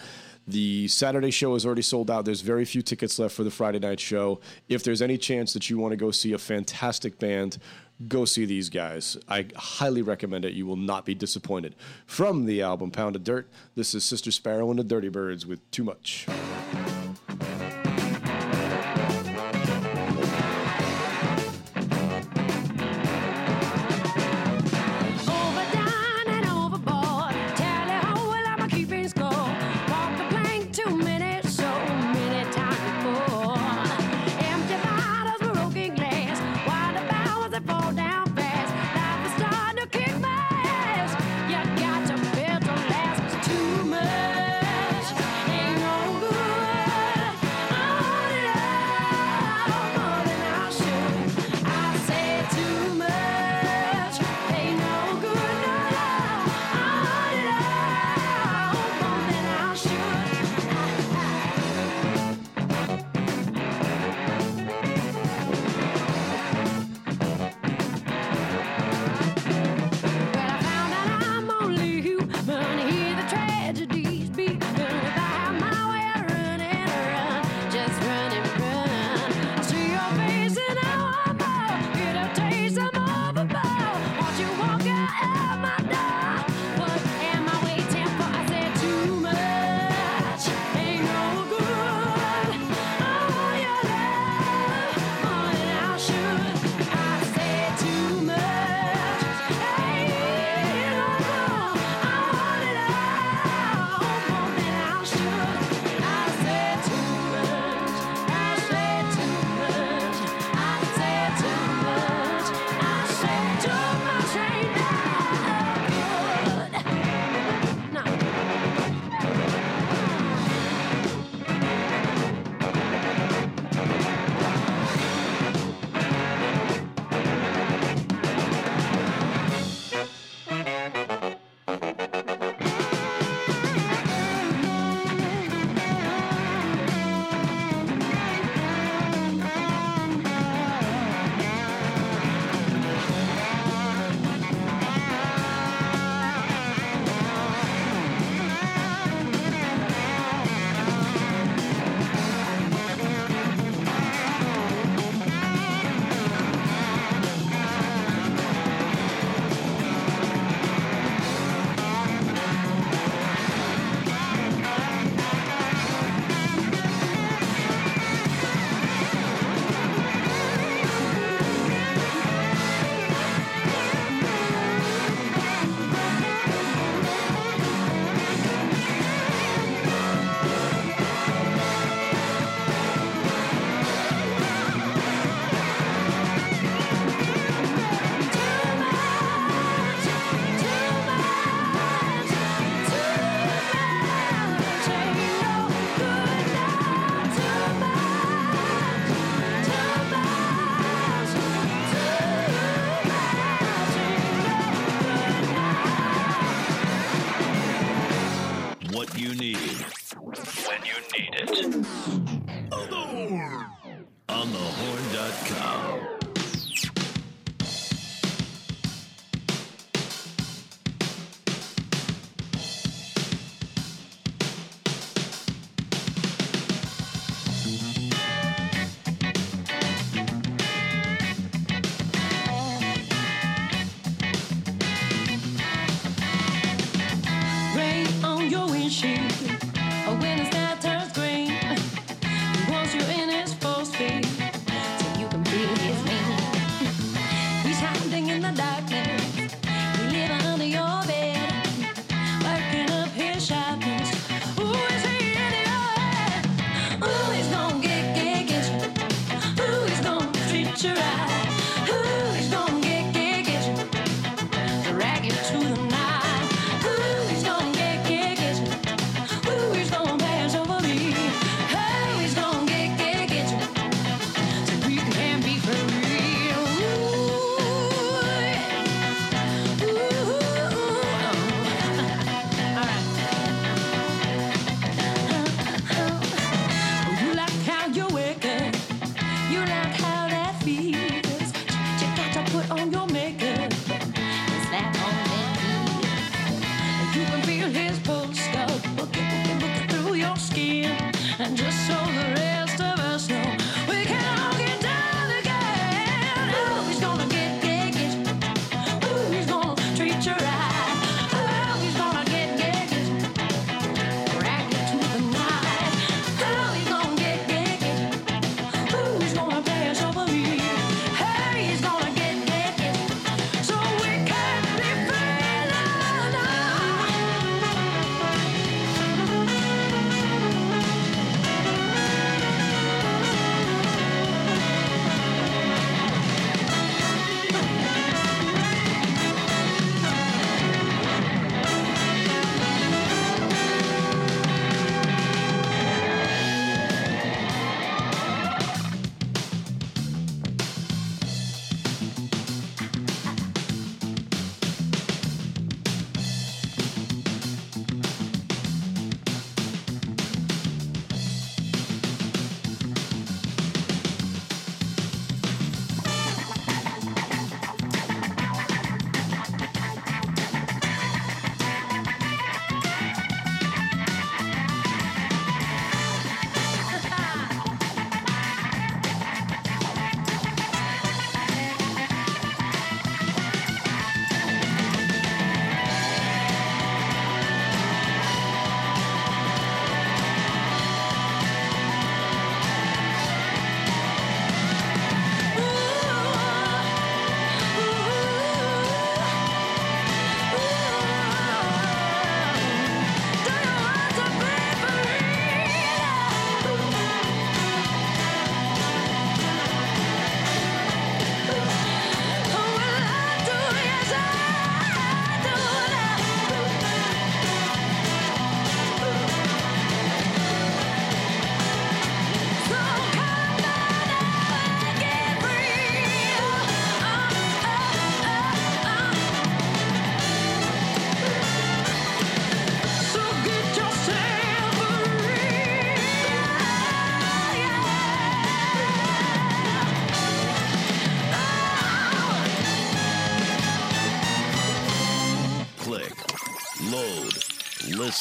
The Saturday show is already sold out. There's very few tickets left for the Friday night show. If there's any chance that you want to go see a fantastic band, go see these guys. I highly recommend it. You will not be disappointed. From the album Pound of Dirt, this is Sister Sparrow and the Dirty Birds with Too Much.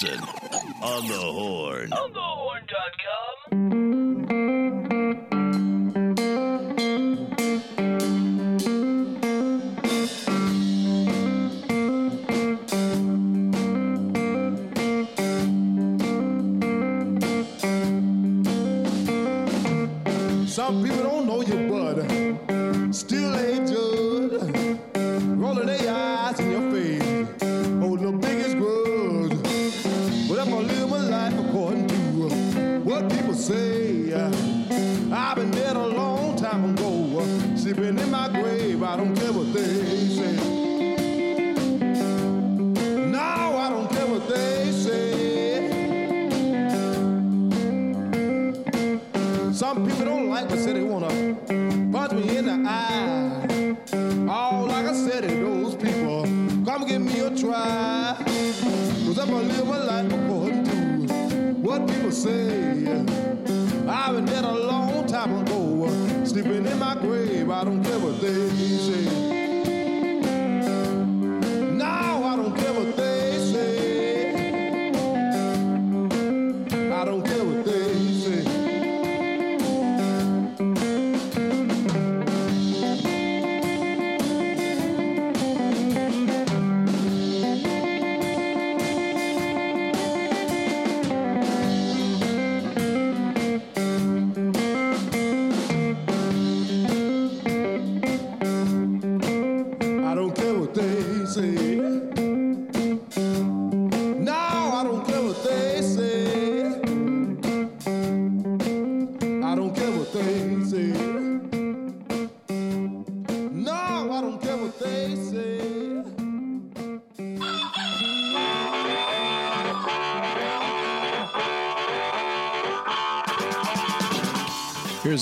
On the horn. On the horn.com.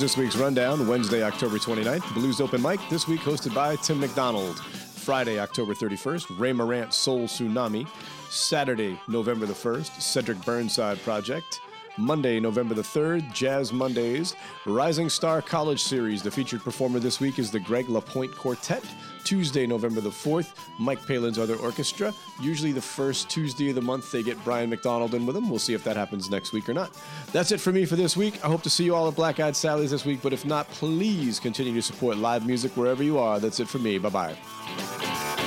this week's Rundown, Wednesday, October 29th. Blues Open Mic, this week hosted by Tim McDonald. Friday, October 31st, Ray Morant Soul Tsunami. Saturday, November the 1st, Cedric Burnside Project. Monday, November the 3rd, Jazz Mondays. Rising Star College Series. The featured performer this week is the Greg LaPointe Quartet. Tuesday, November the 4th, Mike Palin's Other Orchestra. Usually the first Tuesday of the month, they get Brian McDonald in with them. We'll see if that happens next week or not. That's it for me for this week. I hope to see you all at Black Eyed Sally's this week, but if not, please continue to support live music wherever you are. That's it for me. Bye bye.